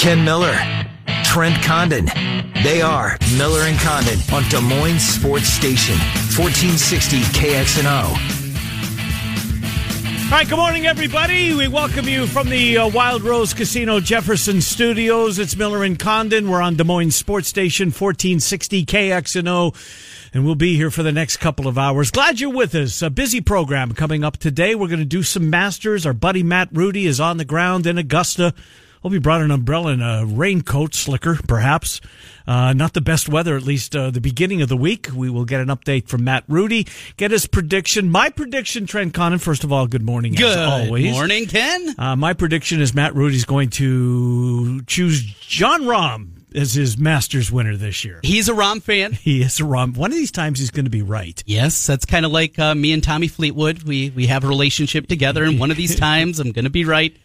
Ken Miller, Trent Condon. They are Miller and Condon on Des Moines Sports Station, 1460 KXNO. All right, good morning, everybody. We welcome you from the uh, Wild Rose Casino Jefferson Studios. It's Miller and Condon. We're on Des Moines Sports Station, 1460 KXNO, and we'll be here for the next couple of hours. Glad you're with us. A busy program coming up today. We're going to do some Masters. Our buddy Matt Rudy is on the ground in Augusta. Hope he brought an umbrella and a raincoat, slicker, perhaps. Uh, not the best weather, at least uh, the beginning of the week. We will get an update from Matt Rudy, get his prediction. My prediction, Trent Condon, first of all, good morning, Good as always. morning, Ken. Uh, my prediction is Matt Rudy's going to choose Jon Rahm as his Masters winner this year. He's a Rahm fan. He is a Rahm. One of these times he's going to be right. Yes, that's kind of like uh, me and Tommy Fleetwood. We we have a relationship together, and one of these times I'm going to be right.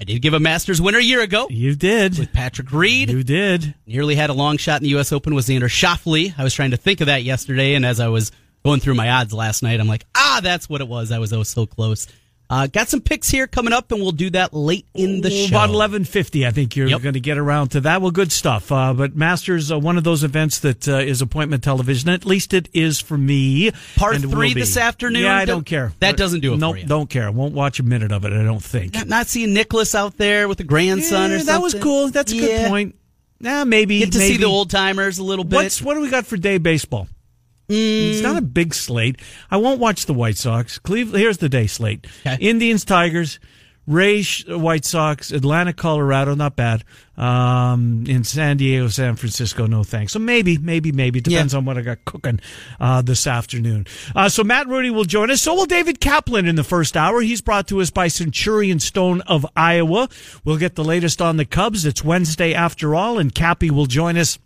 I did give a Masters winner a year ago You did. with Patrick Reed. You did. Nearly had a long shot in the U.S. Open with Xander Schauffele. I was trying to think of that yesterday, and as I was going through my odds last night, I'm like, ah, that's what it was. I was oh so close. Uh, got some picks here coming up, and we'll do that late in the show. About eleven fifty, I think you're Yep. going to get around to that. Well, good stuff. Uh, but Masters, uh, one of those events that uh, is appointment television. At least it is for me. Part three this afternoon? Yeah, I don't care. that doesn't do it No, you. don't care. I won't watch a minute of it. I don't think. Not, not seeing Nicklaus out there with the grandson Yeah, or something. that was cool. That's a good point. Yeah, maybe Get to see the old timers a little bit. What's what do we got for day baseball? It's not a big slate. I won't watch the White Sox. Cleveland. Here's the day slate: Okay. Indians, Tigers, Rays, White Sox, Atlanta, Colorado. Not bad. Um, in San Diego, San Francisco. No thanks. So maybe, maybe, maybe depends Yeah. on what I got cooking uh, this afternoon. Uh, so Matt Rudy will join us. So will David Kaplan in the first hour. He's brought to us by Centurion Stone of Iowa. We'll get the latest on the Cubs. It's Wednesday after all, and Cappy will join us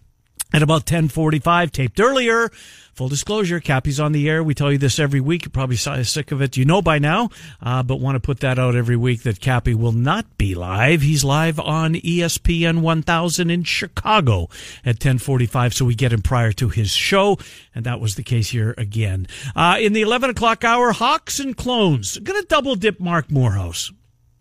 at about 1045 taped earlier. Full disclosure cappy's on the air. We tell you this every week. You're probably sick of it. You know by now. Uh, but want to put that out every week that cappy will not be live. He's live on espn 1000 in chicago at 1045 so we get him prior to his show. And that was the case here again. Uh, in the 11 o'clock hour hawks and clones. Gonna double dip mark morehouse.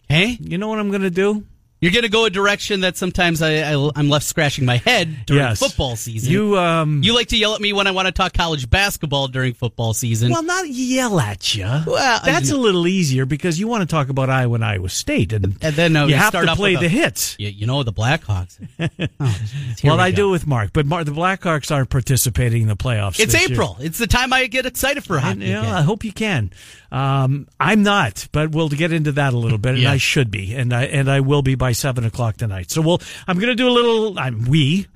Hey, you know what i'm gonna do you're going to go a direction that sometimes I, I, I'm left scratching my head during Yes. football season. you um You like to yell at me when I want to talk college basketball during football season. Well, not yell at you. Well, that's I- a little easier because you want to talk about Iowa and Iowa State, and, And then, uh, you you have start to play with the a- hits. you, you know the Blackhawks. Oh, Well, we I go. do with Mark, but Mark, the Blackhawks aren't participating in the playoffs. It's this year. April. It's the time I get excited for hockey. And, you know. I hope you can. Um, I'm not, but we'll get into that a little bit, and Yeah. I should be, and I and I will be by seven o'clock tonight. So we'll. I'm going to do a little. I'm we.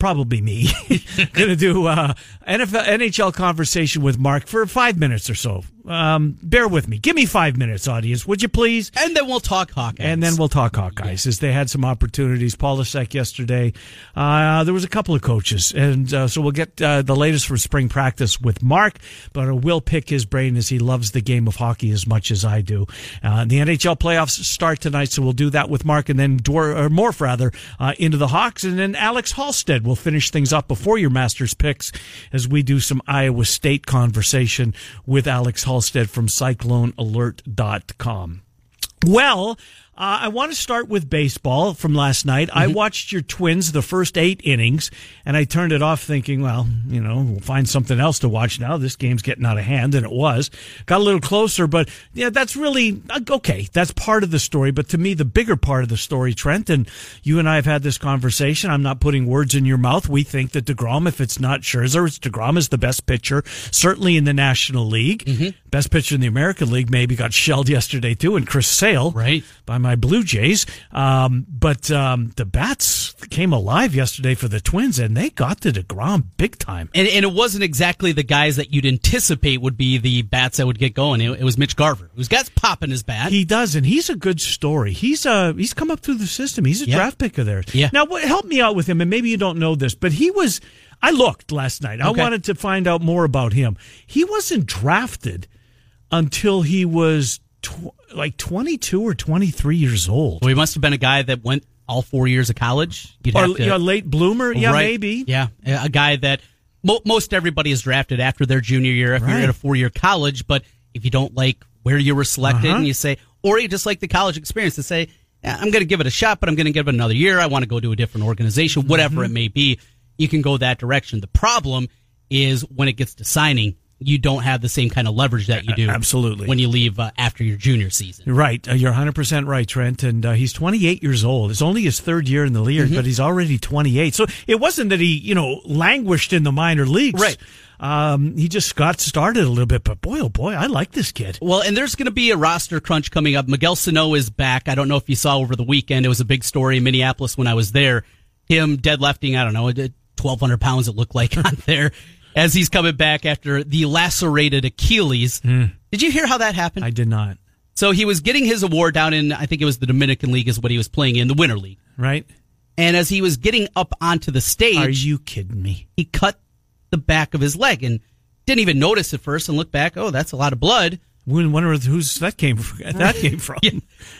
Probably me. going to do uh, NFL NHL conversation with Mark for five minutes or so. Um, bear with me. Give me five minutes, audience, would you please? and then we'll talk Hawkeyes. And then we'll talk Hawkeyes as they had some opportunities. Paulusek yesterday. Uh, there was a couple of coaches, and uh, so we'll get uh, the latest from spring practice with Mark. But I will pick his brain as he loves the game of hockey as much as I do. Uh, the NHL playoffs start tonight, so we'll do that with Mark, and then dwar- or Morph rather uh, into the Hawks, and then Alex Halstead will finish things up before your Masters picks as we do some Iowa State conversation with Alex Halstead from CycloneAlert.com. Well, uh, I want to start with baseball from last night. I watched your Twins the first eight innings, and I turned it off thinking, well, you know, we'll find something else to watch now. This game's getting out of hand, and it was. Got a little closer, but yeah, that's really uh, okay. That's part of the story. But to me, the bigger part of the story, Trent, and you and I have had this conversation. I'm not putting words in your mouth. We think that DeGrom, if it's not Scherzer, it's DeGrom is the best pitcher, certainly in the National League. Best pitcher in the American League, maybe got shelled yesterday too, and Chris Sale Right. by my Blue Jays. Um, but um, the bats came alive yesterday for the Twins, and they got to Degrom big time. And, and it wasn't exactly the guys that you'd anticipate would be the bats that would get going. It, it was Mitch Garver, who's got pop in his bat. He does, and he's a good story. He's uh he's come up through the system. He's a Yeah. draft pick of theirs. Yeah. Now, what, help me out with him, and maybe you don't know this, but he was. I looked last night. I wanted to find out more about him. He wasn't drafted until he was tw- like 22 or 23 years old. well, he must have been a guy that went all four years of college. You'd Or to, you know, late bloomer. Yeah, Right. maybe. Yeah, a guy that mo- most everybody is drafted after their junior year if you're at a four year college. But if you don't like where you were selected, Uh-huh. and you say, or you just like the college experience, to say, I'm going to give it a shot, but I'm going to give it another year. I want to go to a different organization, whatever Mm-hmm. it may be. You can go that direction. The problem is when it gets to signing, you don't have the same kind of leverage that you do Absolutely. when you leave uh, after your junior season. Right. Uh, you're 100% right, Trent. And uh, he's 28 years old. It's only his third year in the league, Mm-hmm. but he's already 28. So it wasn't that he, you know, languished in the minor leagues. Right. Um, he just got started a little bit, but boy, oh boy, I like this kid. Well, and there's going to be a roster crunch coming up. Miguel Sano is back. I don't know if you saw over the weekend. It was a big story in Minneapolis when I was there. Him dead deadlifting, I don't know, 1,200 pounds it looked like on there as he's coming back after the lacerated Achilles. Hmm. Did you hear how that happened? I did not. so he was getting his award down in, I think it was the Dominican League is what he was playing in, the Winter League. Right? And as he was getting up onto the stage, Are you kidding me? he cut the back of his leg and didn't even notice at first and looked back. Oh, that's a lot of blood. When wonder who's that came from, that came from. Yeah.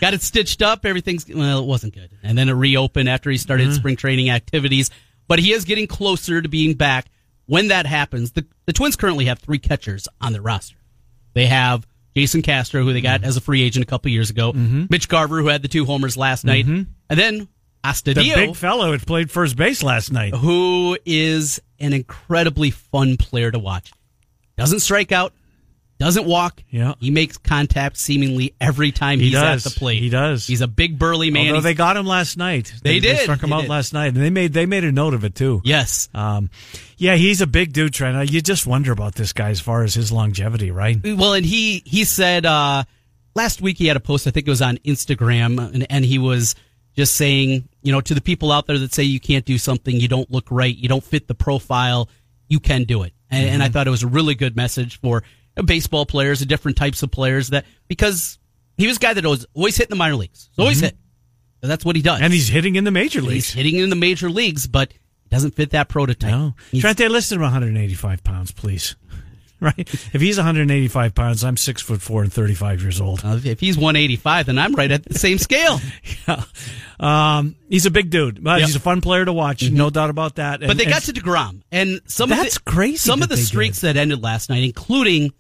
Got it stitched up. Everything's, well, it wasn't good. And then it reopened after he started mm-hmm. spring training activities. But he is getting closer to being back. When that happens, the, the Twins currently have three catchers on their roster. They have Jason Castro, who they got mm-hmm. as a free agent a couple years ago, mm-hmm. Mitch Garver, who had the two homers last night, mm-hmm. and then The Astudillo, big fellow that played first base last night. who is an incredibly fun player to watch. Doesn't strike out, doesn't walk. Yeah. He makes contact seemingly every time He he's does. at the plate. He does. He's a big burly man. Although He's- they got him last night. They did. struck him They out did. last night, and they made they made a note of it too. yes. Um, yeah, he's a big dude, Trent. Uh, You just wonder about this guy as far as his longevity, right? Well, and he he said uh, last week he had a post. I think it was on Instagram, and, and he was just saying, you know, to the people out there that say you can't do something, you don't look right, you don't fit the profile, you can do it. And, and I thought it was a really good message for baseball players and different types of players that because he was a guy that was always hitting the minor leagues, always hit. So that's what he does, And he's hitting in the major leagues. he's hitting in the major leagues, but he doesn't fit that prototype. No, He's- Trent, they listed him 185 pounds, please. Right? If he's 185 pounds, I'm six foot four and 35 years old. Uh, if he's 185, then I'm right at the same scale. Yeah. Um, he's a big dude. But Yep. He's a fun player to watch, no doubt about that. But they and- got to Degrom, and some That's of the, crazy Some of the streaks that ended last night, including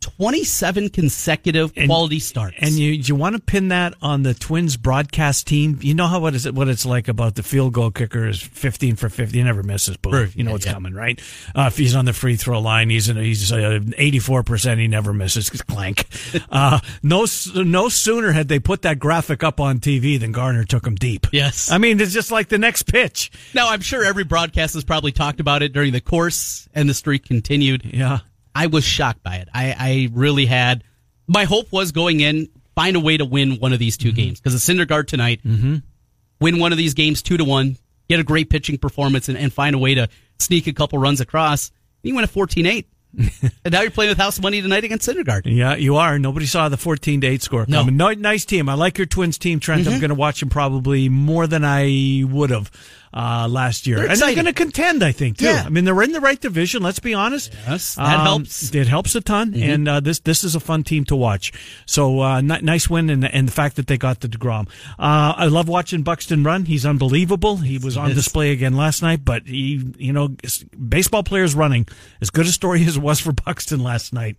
27 consecutive And- quality starts. And you you want to pin that on the Twins broadcast team? You know how what is it what it's like about the field goal kicker is fifteen for fifty. He never misses. Boom. Right. You know Yeah, what's yeah. coming, right? Uh, if he's on the free throw line, he's in, he's eighty four percent. He never misses. Clank. Uh, no no sooner had they put that graphic up on TV than Garver took him deep. Yes. I mean it's just like the next pitch. now, I'm sure every broadcast has probably talked about it during the course, and the streak continued. Yeah. I was shocked by it. I, I really had. My hope was going in, find a way to win one of these 2 games because it's Syndergaard tonight. Mm-hmm. Win one of these games two to one, get a great pitching performance, and, and find a way to sneak a couple runs across. You win a 14-8. and now you're playing with house money tonight against Syndergaard. Yeah, you are. Nobody saw the 14 to 8 score No. Mm-hmm. coming. No, nice team. I like your Twins team, Trent. I'm going to watch them probably more than I would have uh, last year. They're and they're going to contend, I think, too. Yeah. I mean, they're in the right division, let's be honest. Yes, that helps. Mm-hmm. It helps a ton. And uh, this this is a fun team to watch. So, uh, ni- nice win, and, and the fact that they got the DeGrom. Uh, I love watching Buxton run. He's unbelievable. He was on Yes. display again last night, but he, you know, baseball players running, as good a story as it was for Buxton last night.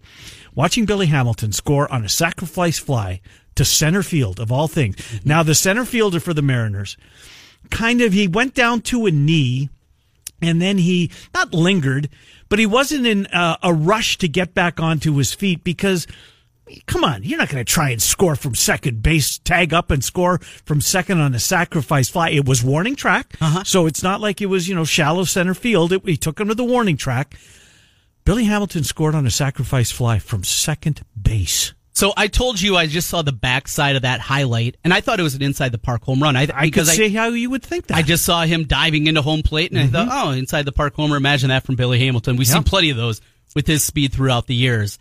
Watching Billy Hamilton score on a sacrifice fly to center field, of all things. Now, the center fielder for the Mariners, kind of, he went down to a knee and then he not lingered, but he wasn't in uh, a rush to get back onto his feet because. Come on, you're not going to try and score from second base, tag up and score from second on a sacrifice fly. It was warning track, so it's not like it was you know shallow center field. It, he took him to the warning track. Billy Hamilton scored on a sacrifice fly from second base. So I told you I just saw the backside of that highlight, and I thought it was an inside the park home run. I, I could see how you would think that. I just saw him diving into home plate, and I thought, oh, inside the park homer. Imagine that from Billy Hamilton. We've seen plenty of those with his speed throughout the years.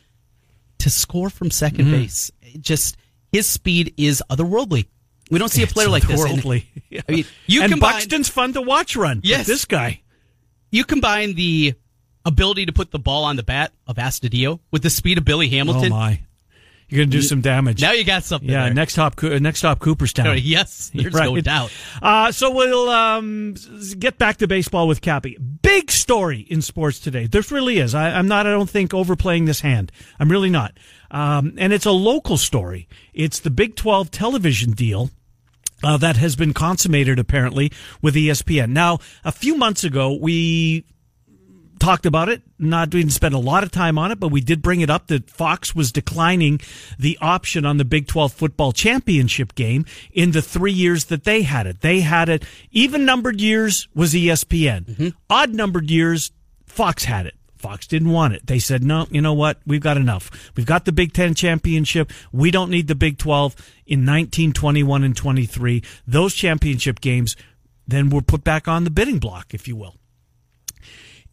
To score from 2nd Mm-hmm. base, it just his speed is otherworldly. We don't see a player like this. And Worldly. I mean, you and combine- Buxton's fun to watch run. Yes. this guy. You combine the ability to put the ball on the bat of Astudillo with the speed of Billy Oh Hamilton. my, you're going to do some damage. Now you got something. yeah, there. next stop, next stop, Cooperstown. Yes, there's no doubt. Uh, so we'll um, get back to baseball with Cappy. Big story in sports today. There really is. I, I'm not, I don't think, overplaying this hand. I'm really not. Um, and it's a local story. It's the Big 12 television deal Uh, that has been consummated apparently with ESPN. Now, a few months ago, we talked about it. Not we didn't spend a lot of time on it, but we did bring it up that Fox was declining the option on the Big 12 football championship game in the three years that they had it. They had it even numbered years was ESPN. Mm-hmm. Odd numbered years, Fox had it. Fox didn't want it. They said, no, you know what? We've got enough. We've got the Big Ten championship. We don't need the Big 12 in 19, 21, and 23. Those championship games then were put back on the bidding block, if you will.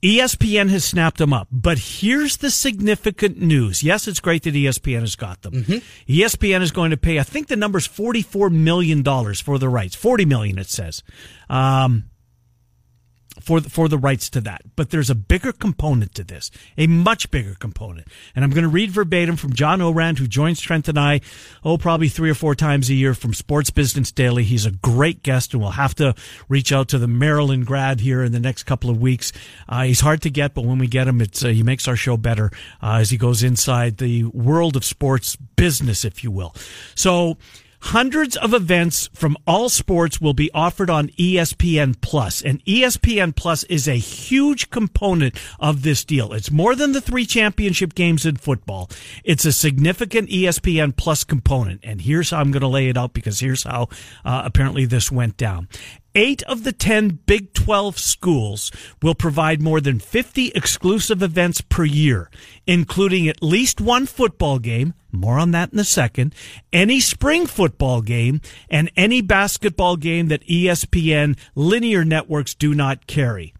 ESPN has snapped them up, but here's the significant news. Yes, it's great that ESPN has got them. Mm-hmm. ESPN is going to pay, I think the number's $44 million for the rights. 40 million, it says. Um, for the, for the rights to that. But there's a bigger component to this, a much bigger component. And I'm going to read verbatim from John Ourand, who joins Trent and I, oh, probably three or four times a year from Sports Business Daily. He's a great guest, and we'll have to reach out to the Maryland grad here in the next couple of weeks. Uh, he's hard to get, but when we get him, it's uh, he makes our show better uh, as he goes inside the world of sports business, if you will. So Hundreds of events from all sports will be offered on ESPN Plus, and ESPN Plus is a huge component of this deal. It's more than the three championship games in football. It's a significant ESPN Plus component, and here's how I'm going to lay it out because here's how uh, apparently this went down. Eight of the 10 Big 12 schools will provide more than 50 exclusive events per year, including at least one football game, more on that in a second, any spring football game, and any basketball game that ESPN linear networks do not carry.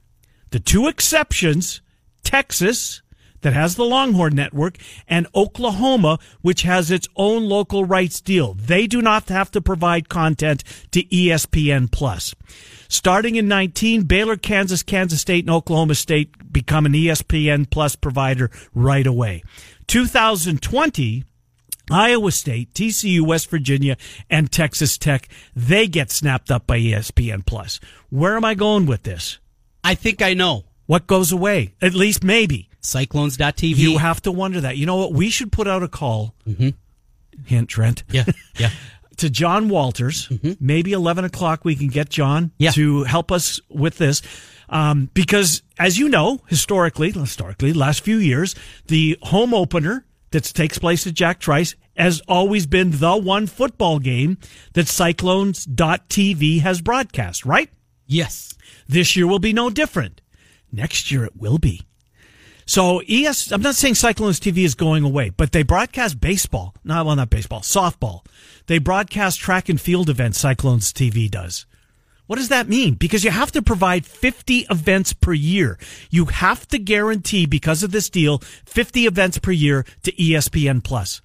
The two exceptions, Texas, that has the Longhorn Network and Oklahoma, which has its own local rights deal. They do not have to provide content to ESPN Plus. Starting in 19, Baylor, Kansas, Kansas State, and Oklahoma State become an ESPN Plus provider right away. 2020, Iowa State, TCU, West Virginia, and Texas Tech, they get snapped up by ESPN Plus. Where am I going with this? I think I know. What goes away? At least maybe. Cyclones.tv. You have to wonder that. You know what? We should put out a call. Mm-hmm. Hint, Trent. Yeah. Yeah. to John Walters. Mm-hmm. Maybe 11 o'clock we can get John yeah. to help us with this. Um, because as you know, historically, historically, last few years, the home opener that takes place at Jack Trice has always been the one football game that Cyclones.tv has broadcast, right? Yes. This year will be no different. Next year it will be. So ES, I'm not saying Cyclones TV is going away, but they broadcast baseball. Not well, not baseball, softball. They broadcast track and field events. Cyclones TV does. What does that mean? Because you have to provide 50 events per year. You have to guarantee, because of this deal, 50 events per year to ESPN Plus.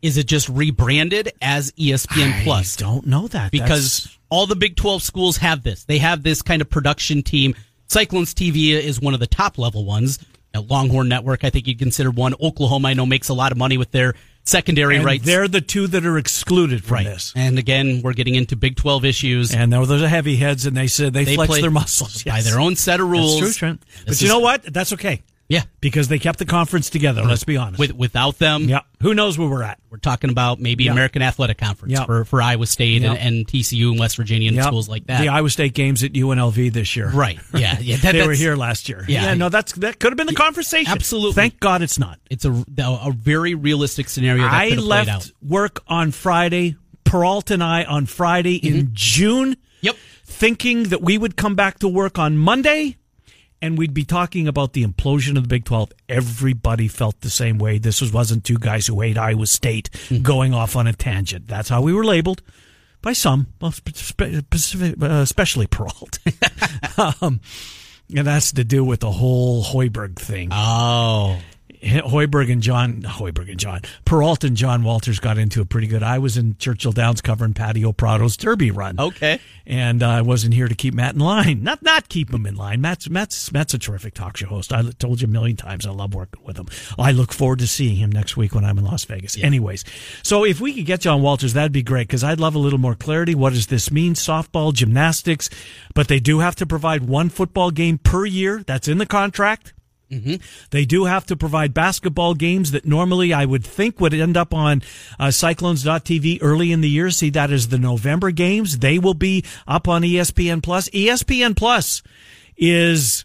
Is it just rebranded as ESPN Plus? I Plus? don't know that. Because That's... all the Big 12 schools have this. They have this kind of production team Cyclones TV is one of the top level ones. Longhorn Network, I think you'd consider one. Oklahoma, I know, makes a lot of money with their secondary and rights. They're the two that are excluded from right. this. And again, we're getting into Big 12 issues. And those are heavy heads, and they said they, they flex their muscles yes. by their own set of rules. That's true, Trent. This but you know what? That's okay. Yeah, because they kept the conference together. Let's be honest. With, without them, yeah, who knows where we're at? We're talking about maybe yeah. American Athletic Conference yeah. for, for Iowa State yeah. and, and, TCU and West Virginia and schools like that. The Iowa State games at UNLV this year, right? Yeah, yeah. That, they were here last year. Yeah, no, that's that could have been the conversation. Absolutely. Thank God it's not. It's a a very realistic scenario. I left work on Friday. Peralta and I on Friday mm-hmm. in June. Yep. Thinking that we would come back to work on Monday and we'd be talking about the implosion of the Big 12. Everybody felt the same way. This was, wasn't two guys who hate Iowa State mm-hmm. going off on a tangent. That's how we were labeled by some, well, uh, especially Peralt. um, and that's to do with the whole Hoiberg thing. Oh. Hoiberg and John Hoiberg and John Peralta and John Walters got into it pretty good. I was in Churchill Downs covering Patio Prado's Derby run. Okay, and uh, I wasn't here to keep Matt in line. Not not keep him in line. Matt's Matt's Matt's a terrific talk show host. I told you a million times I love working with him. I look forward to seeing him next week when I'm in Las Vegas. Yeah. Anyways, so if we could get John Walters, that'd be great because I'd love a little more clarity. What does this mean? Softball, gymnastics, but they do have to provide one football game per year. That's in the contract. They do have to provide basketball games that normally I would think would end up on uh, Cyclones.tv early in the year. See that is the November games. They will be up on ESPN Plus. ESPN Plus is.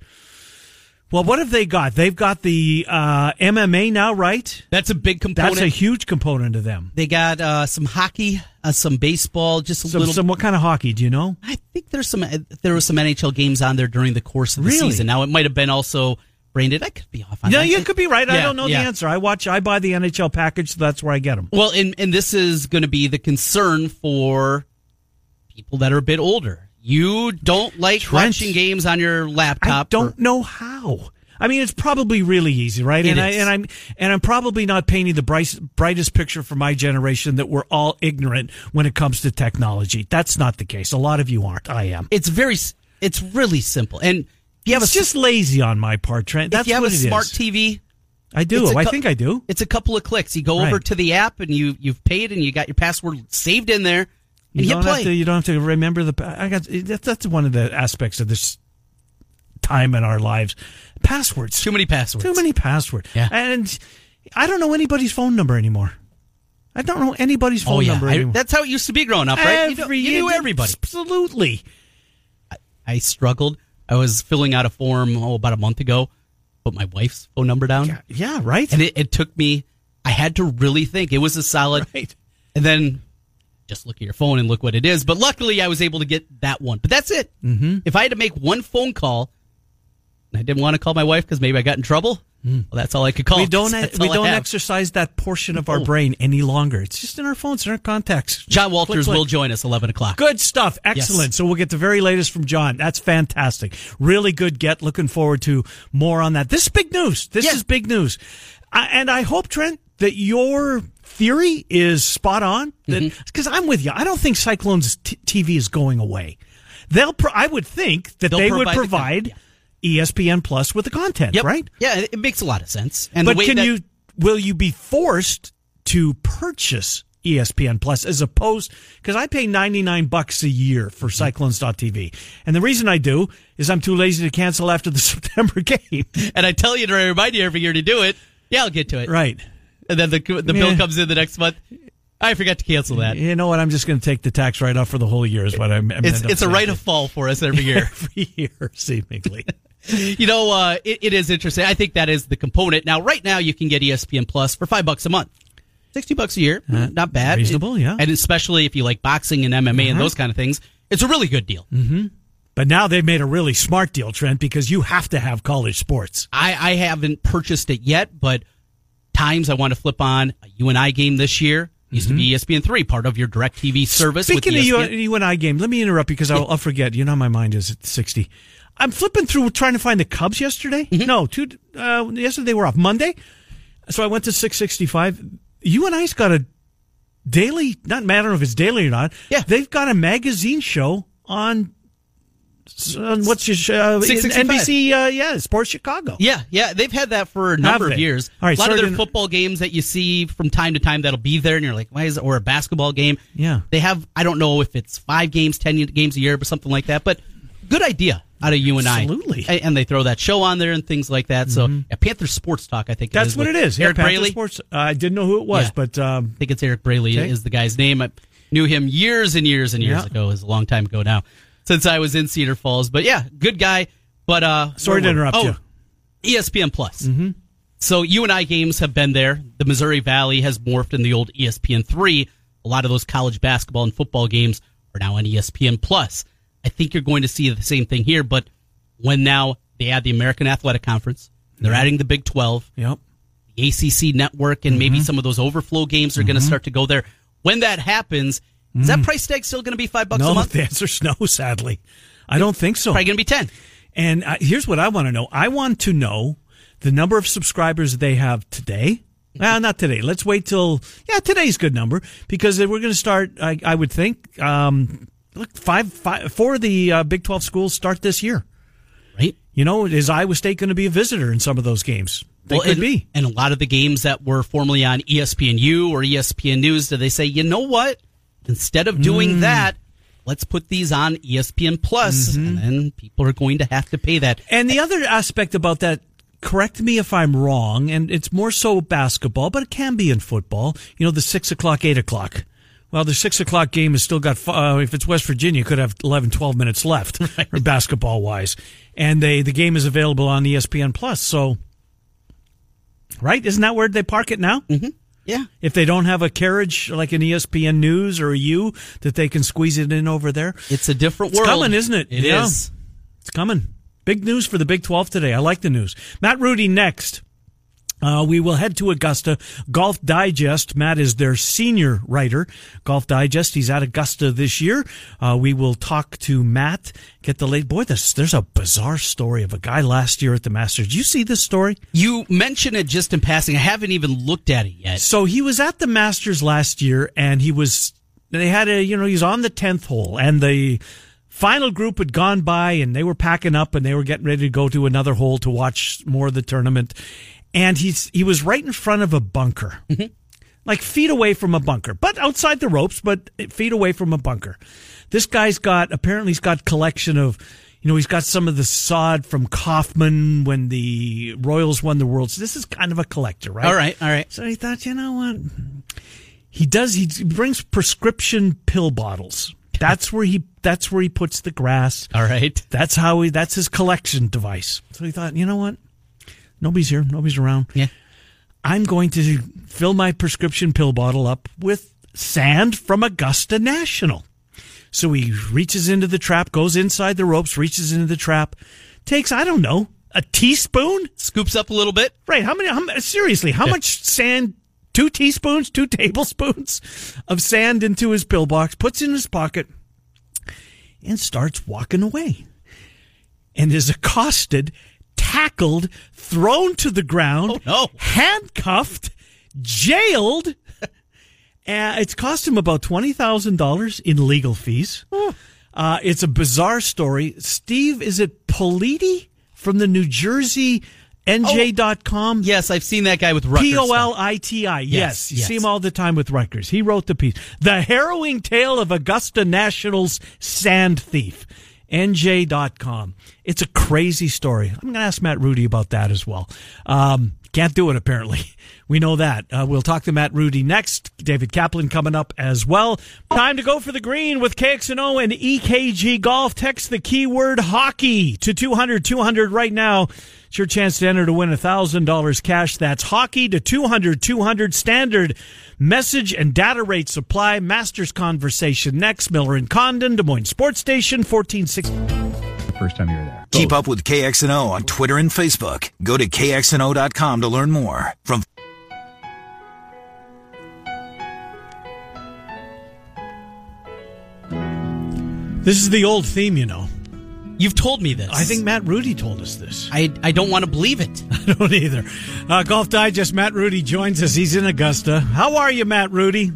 Well, what have they got? They've got the uh, MMA now, right? That's a big component. That's a huge component of them. they got uh, some hockey, uh, some baseball, just a Some, little. some what kind of hockey? Do you know? I think there's some. There was some NHL games on there during the course of the Really? season. Now it might have been also branded. I could be off on Yeah, that. you could be right. I don't know yeah. the answer. I watch. I buy the NHL package, so that's where I get them. Well, and and this is going to be the concern for people that are a bit older. You don't like Trent, watching games on your laptop. I don't know how. I mean, it's probably really easy, right? And I is. and I'm and I'm probably not painting the bright, brightest picture for my generation that we're all ignorant when it comes to technology. That's not the case. A lot of you aren't. I am. It's very. It's really simple. And you have It's a just lazy on my part, Trent. That's if you have what a smart is. TV, I do. a I think I do. It's a couple of clicks. You go over to the app and you you've paid and you got your password saved in there. And You you, don't play. have to. You don't have to remember the. I got. That's, that's one of the aspects of this time in our lives. Passwords. Too many passwords. Too many passwords. Yeah. And I don't know anybody's phone number anymore. I don't know anybody's oh, phone Oh yeah, number I- anymore. that's how it used to be growing up, right? You, Every you knew everybody. Absolutely. I struggled. I was filling out a form oh about a month ago, put my wife's phone number down, Yeah, yeah right. and it, it took me. I had to really think. It was a solid, right. and then just look at your phone and look what it is. But luckily, I was able to get that one. But that's it. Mm-hmm. If I had to make one phone call, and I didn't want to call my wife because maybe I got in trouble, well, that's all I could call. We don't. That's we don't exercise that portion of our No. brain any longer. It's just in our phones, in our contacts. John Walters Click, click. will join us eleven o'clock. Good stuff. Excellent. So we'll get the very latest from John. That's fantastic. Really good get. Looking forward to more on that. This is big news. This Yeah. is big news. I, and I hope, Trent, that your theory is spot on. Mm-hmm. Because I'm with you. I don't think Cyclones t- TV is going away. They'll. Pro- I would think that They'll they would provide the content, ESPN Plus with the content, Yep. right? Yeah, it makes a lot of sense. And But can that, you will you be forced to purchase ESPN Plus as opposed because I pay 99 bucks a year for cyclones.tv. And the reason I do is I'm too lazy to cancel after the September game. And I tell you to remind you every year to do it. Yeah, I'll get to it. right. And then the the Yeah. bill comes in the next month. I forgot to cancel that. You know what? I'm just going to take the tax write off for the whole year is what I'm. It's it's a rite of fall for us every year. every year seemingly. you know, uh, it, it is interesting. I think that is the component. Now, right now, you can get ESPN Plus for five bucks a month. Sixty bucks a year, not bad, Uh, reasonable, yeah. Uh-huh. And especially if you like boxing and MMA and those kind of things, it's a really good deal. But now they've made a really smart deal, Trent, because you have to have college sports. I, I haven't purchased it yet, but times I want to flip on a UNI game this year. Used to be E ESPN three, part of your Direct TV service. Mm-hmm. Speaking of you, UNI game, let me interrupt because I'll, I'll forget. You know, how my mind is at sixty. I'm flipping through trying to find the Cubs yesterday. Mm-hmm. No, two. Uh, yesterday they were off Monday, so I went to six sixty five. UNI's got a daily. Not matter if it's daily or not. Yeah. they've got a magazine show on. on what's your show? 665. NBC? Uh, yeah, Sports Chicago. Yeah, yeah, they've had that for a number of years. All right, a lot of their to- football games that you see from time to time that'll be there, and you're like, why is it? Or a basketball game. Yeah. they have. I don't know if it's five games, ten games a year, but something like that. But good idea out of UNI. Absolutely. Mm-hmm. I. A- And they throw that show on there and things like that. So yeah, Panther Sports Talk, I think That's is what it is. Yeah, Eric Panther Braley. Sports. Uh, I didn't know who it was, Yeah. but um, I think it's Eric Braley Okay. is the guy's name. I knew him years and years and years Yeah. ago. It was a long time ago now, since I was in Cedar Falls. But yeah, good guy. But uh, sorry to interrupt oh, you. ESPN Plus. Mm-hmm. So UNI games have been there. The Missouri Valley has morphed in the old ESPN three. A lot of those college basketball and football games are now on ESPN Plus. I think you're going to see the same thing here, but when now they add the American Athletic Conference, they're adding the Big Twelve, Yep. the ACC network, and maybe some of those overflow games are going to start to go there. When that happens, is that price tag still going to be five bucks a month? No, the answer's no. Sadly, I don't think so. Probably going to be ten. And uh, here's what I want to know. I want to know the number of subscribers they have today. Well, not today. Let's wait till yeah, today's a good number because we're going to start. I, I would think. Um, look, five, five, four of the uh, Big Twelve schools start this year. Right. You know, is Iowa State going to be a visitor in some of those games? They could and, be. And a lot of the games that were formerly on ESPNU or ESPN News, do they say, you know what? Instead of doing Mm. that, let's put these on ESPN Plus, Mm-hmm. and then people are going to have to pay that. And the other aspect about that correct me if I'm wrong, and it's more so basketball, but it can be in football. You know, the six o'clock, eight o'clock. Well, the six o'clock game has still got, uh, if it's West Virginia, could have 11, 12 minutes left, right. basketball wise. And they, the game is available on ESPN Plus. So, right? Isn't that where they park it now? Mm-hmm. Yeah. If they don't have a carriage like an ESPN News or a U that they can squeeze it in over there, it's a different it's world. coming, isn't it? It yeah. is. It's coming. Big news for the Big 12 today. I like the news. Matt Rudy next. Uh, we will head to Augusta. Golf Digest. Matt is their senior writer. Golf Digest. He's at Augusta this year. Uh, we will talk to Matt. Get the late boy. This, there's a bizarre story of a guy last year at the Masters. Did you see this story? You mentioned it just in passing. I haven't even looked at it yet. So he was at the Masters last year, and he was. They had a. You know, he's on the tenth hole, and the final group had gone by, and they were packing up, and they were getting ready to go to another hole to watch more of the tournament and he's he was right in front of a bunker, mm-hmm. like feet away from a bunker, but outside the ropes, but feet away from a bunker. This guy's got apparently he's got collection of. You know, he's got some of the sod from Kaufman when the Royals won the World. So this is kind of a collector, right? All right, all right. So he thought, you know what? He does. He brings prescription pill bottles. That's where he. That's where he puts the grass. All right. That's how he. That's his collection device. So he thought, you know what? Nobody's here. Nobody's around. Yeah. I'm going to fill my prescription pill bottle up with sand from Augusta National. So he reaches into the trap, goes inside the ropes, reaches into the trap, takes, I don't know, a teaspoon? Scoops up a little bit. Right. How many, how, seriously, how yeah. much sand? Two teaspoons, two tablespoons of sand into his pill box, puts in his pocket, and starts walking away. And is accosted tackled, thrown to the ground, oh, no. handcuffed, jailed. uh, it's cost him about $20,000 in legal fees. Uh, it's a bizarre story. Steve, is it Politi from the New Jersey NJ.com? Oh, yes, I've seen that guy with Rutgers. P O L I T I. Yes, you yes. see him all the time with Rutgers. He wrote the piece. The harrowing tale of Augusta National's sand thief. NJ.com. It's a crazy story. I'm going to ask Matt Rudy about that as well. Um, can't do it, apparently. We know that. Uh, we'll talk to Matt Rudy next. David Kaplan coming up as well. Time to go for the green with KXNO and EKG Golf. Text the keyword hockey to 200 200 right now. It's your chance to enter to win $1,000 cash. That's hockey to 200 200 standard message and data rate supply. Masters conversation next. Miller and Condon, Des Moines Sports Station, 1460 first time you were there. Keep up with KXNO on Twitter and Facebook. Go to kxno.com to learn more. From This is the old theme, you know. You've told me this. I think Matt Rudy told us this. I, I don't want to believe it. I don't either. Uh, Golf Digest, Matt Rudy joins us. He's in Augusta. How are you, Matt Rudy?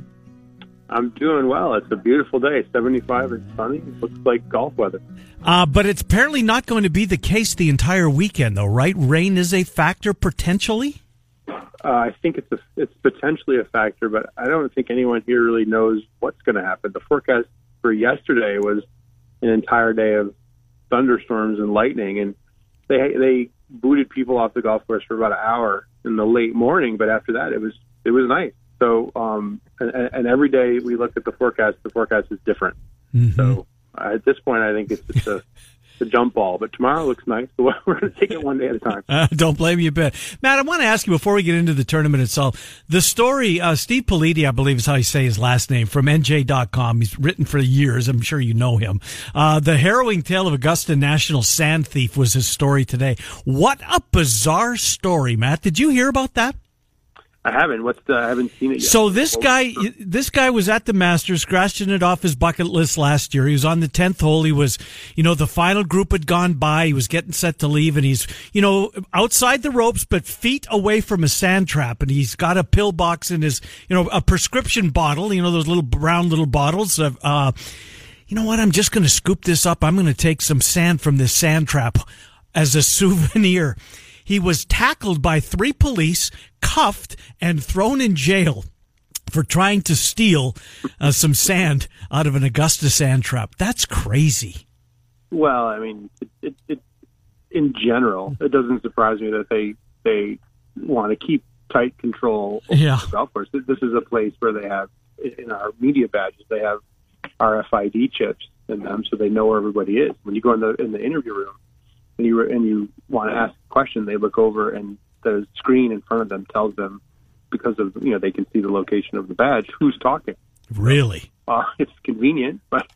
I'm doing well. It's a beautiful day, 75 and sunny. It looks like golf weather. Uh, but it's apparently not going to be the case the entire weekend, though, right? Rain is a factor potentially. Uh, I think it's a, it's potentially a factor, but I don't think anyone here really knows what's going to happen. The forecast for yesterday was an entire day of thunderstorms and lightning, and they they booted people off the golf course for about an hour in the late morning. But after that, it was it was nice. So, um, and, and every day we looked at the forecast, the forecast is different. Mm-hmm. So uh, at this point, I think it's just a the jump ball. But tomorrow looks nice, so we're going to take it one day at a time. Uh, don't blame you a bit. Matt, I want to ask you before we get into the tournament itself, the story, uh, Steve Politi, I believe is how you say his last name, from NJ.com. He's written for years. I'm sure you know him. Uh, the harrowing tale of Augusta National Sand Thief was his story today. What a bizarre story, Matt. Did you hear about that? I haven't. What's the? I haven't seen it yet. So this guy, this guy was at the Masters, scratching it off his bucket list last year. He was on the tenth hole. He was, you know, the final group had gone by. He was getting set to leave, and he's, you know, outside the ropes, but feet away from a sand trap. And he's got a pill box in his, you know, a prescription bottle. You know, those little brown little bottles of. uh you know what? I'm just going to scoop this up. I'm going to take some sand from this sand trap as a souvenir. He was tackled by three police, cuffed, and thrown in jail for trying to steal uh, some sand out of an Augusta sand trap. That's crazy. Well, I mean, it, it, it, in general, it doesn't surprise me that they they want to keep tight control over Yeah. the golf course. This is a place where they have in our media badges they have RFID chips in them, so they know where everybody is. When you go in the in the interview room and you and you want to ask a question, they look over and the screen in front of them tells them because of you know they can see the location of the badge who's talking. Really? Uh, it's convenient, but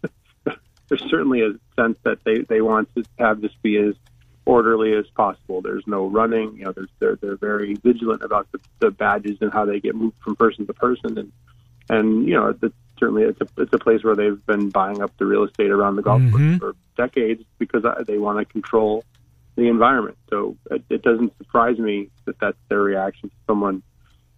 there's certainly a sense that they, they want to have this be as orderly as possible. There's no running. You know, there's, they're they're very vigilant about the, the badges and how they get moved from person to person, and and you know, certainly it's a it's a place where they've been buying up the real estate around the golf course for decades because uh, they want to control the environment. So it, it doesn't surprise me that that's their reaction to someone.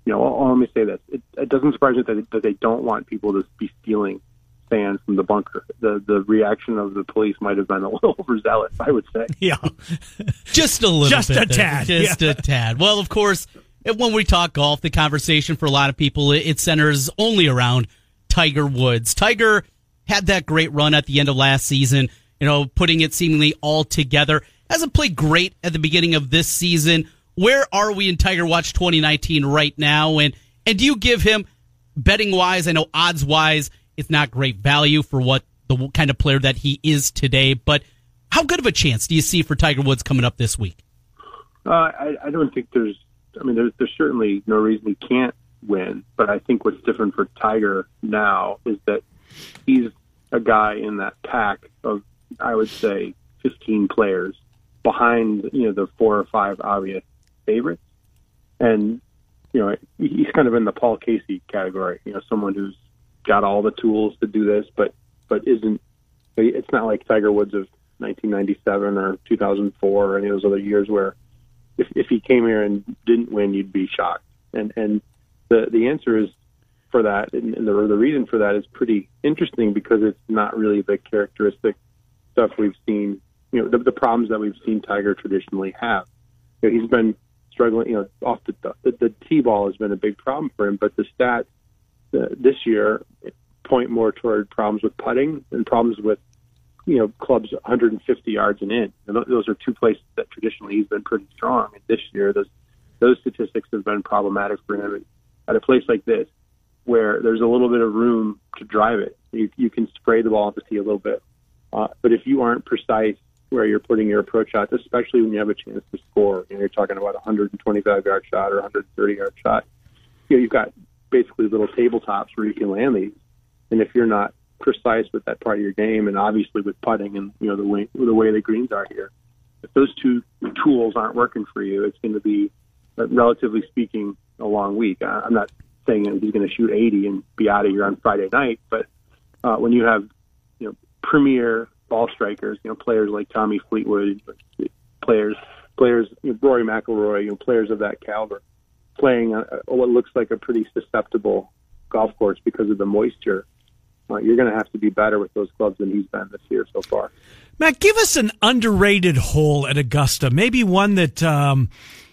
You know, well, let me say this: it, it doesn't surprise me that they, that they don't want people to be stealing sand from the bunker. The the reaction of the police might have been a little overzealous, I would say. Yeah. Just a little Just bit a there. tad, Just yeah. a tad. Well, of course, when we talk golf, the conversation for a lot of people, it it centers only around Tiger Woods. Tiger had that great run at the end of last season, you know, putting it seemingly all together. Hasn't played great at the beginning of this season. Where are we in Tiger Watch 2019 right now? And and do you give him betting wise? I know odds wise, it's not great value for what the kind of player that he is today, but how good of a chance do you see for Tiger Woods coming up this week? Uh, I, I don't think there's. I mean, there's there's certainly no reason he can't win. But I think what's different for Tiger now is that he's a guy in that pack of I would say 15 players behind you know the four or five obvious favorites, and you know he's kind of in the Paul Casey category. You know, someone who's got all the tools to do this, but but isn't. It's not like Tiger Woods of 1997 or 2004 or any of those other years where if, if he came here and didn't win, you'd be shocked. And and the the answer is for that, and, and the the reason for that is pretty interesting because it's not really the characteristic stuff we've seen. You know, the, the problems that we've seen Tiger traditionally have. You know, he's been struggling. You know, off the the, the tee ball has been a big problem for him, but the stats uh, this year point more toward problems with putting and problems with you know, clubs 150 yards and in. And th- those are two places that traditionally he's been pretty strong. And this year, those those statistics have been problematic for him. At a place like this, where there's a little bit of room to drive it, you you can spray the ball at the tee a little bit. Uh, but if you aren't precise where you're putting your approach shots, especially when you have a chance to score, you know, you're talking about a 125 yard shot or 130 yard shot. You know, you've got basically little tabletops where you can land these. And if you're not precise with that part of your game, and obviously with putting and you know the way the way the greens are here, if those two tools aren't working for you, it's going to be, uh, relatively speaking, a long week. I'm not saying he's going to shoot 80 and be out of here on Friday night, but uh, when you have you know premier ball strikers, you know players like Tommy Fleetwood, players players you know, Rory McIlroy, you know players of that caliber, playing a, a, what looks like a pretty susceptible golf course because of the moisture. Uh, you're going to have to be better with those clubs than he's been this year so far. Matt, give us an underrated hole at Augusta. Maybe one that um,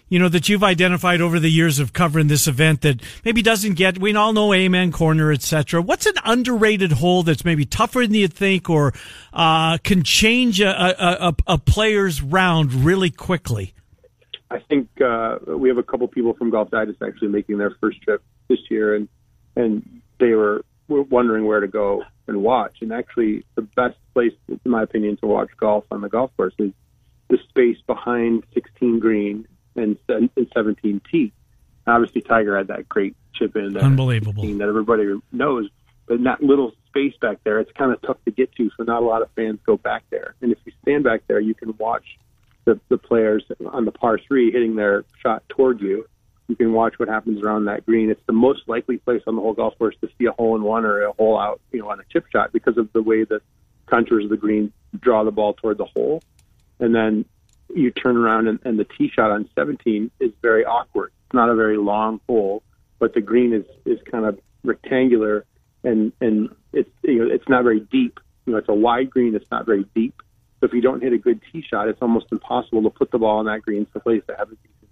you know that you've identified over the years of covering this event that maybe doesn't get. We all know Amen Corner, etc. What's an underrated hole that's maybe tougher than you think, or uh, can change a, a, a, a player's round really quickly? I think uh, we have a couple people from Golf Digest actually making their first trip this year, and and they were, were wondering where to go and watch. And actually, the best place, in my opinion, to watch golf on the golf course is the space behind 16 green and, and 17 tee. Obviously, Tiger had that great chip in there, Unbelievable. 16 that everybody knows, but in that little space back there, it's kind of tough to get to. So not a lot of fans go back there. And if you stand back there, you can watch the, the players on the par three hitting their shot toward you. You can watch what happens around that green. It's the most likely place on the whole golf course to see a hole in one or a hole out, you know, on a chip shot because of the way the contours of the green draw the ball toward the hole. And then you turn around and, and the tee shot on 17 is very awkward. It's not a very long hole, but the green is is kind of rectangular and and it's you know it's not very deep. You know, it's a wide green. It's not very deep. So if you don't hit a good tee shot, it's almost impossible to put the ball on that green someplace to have a decent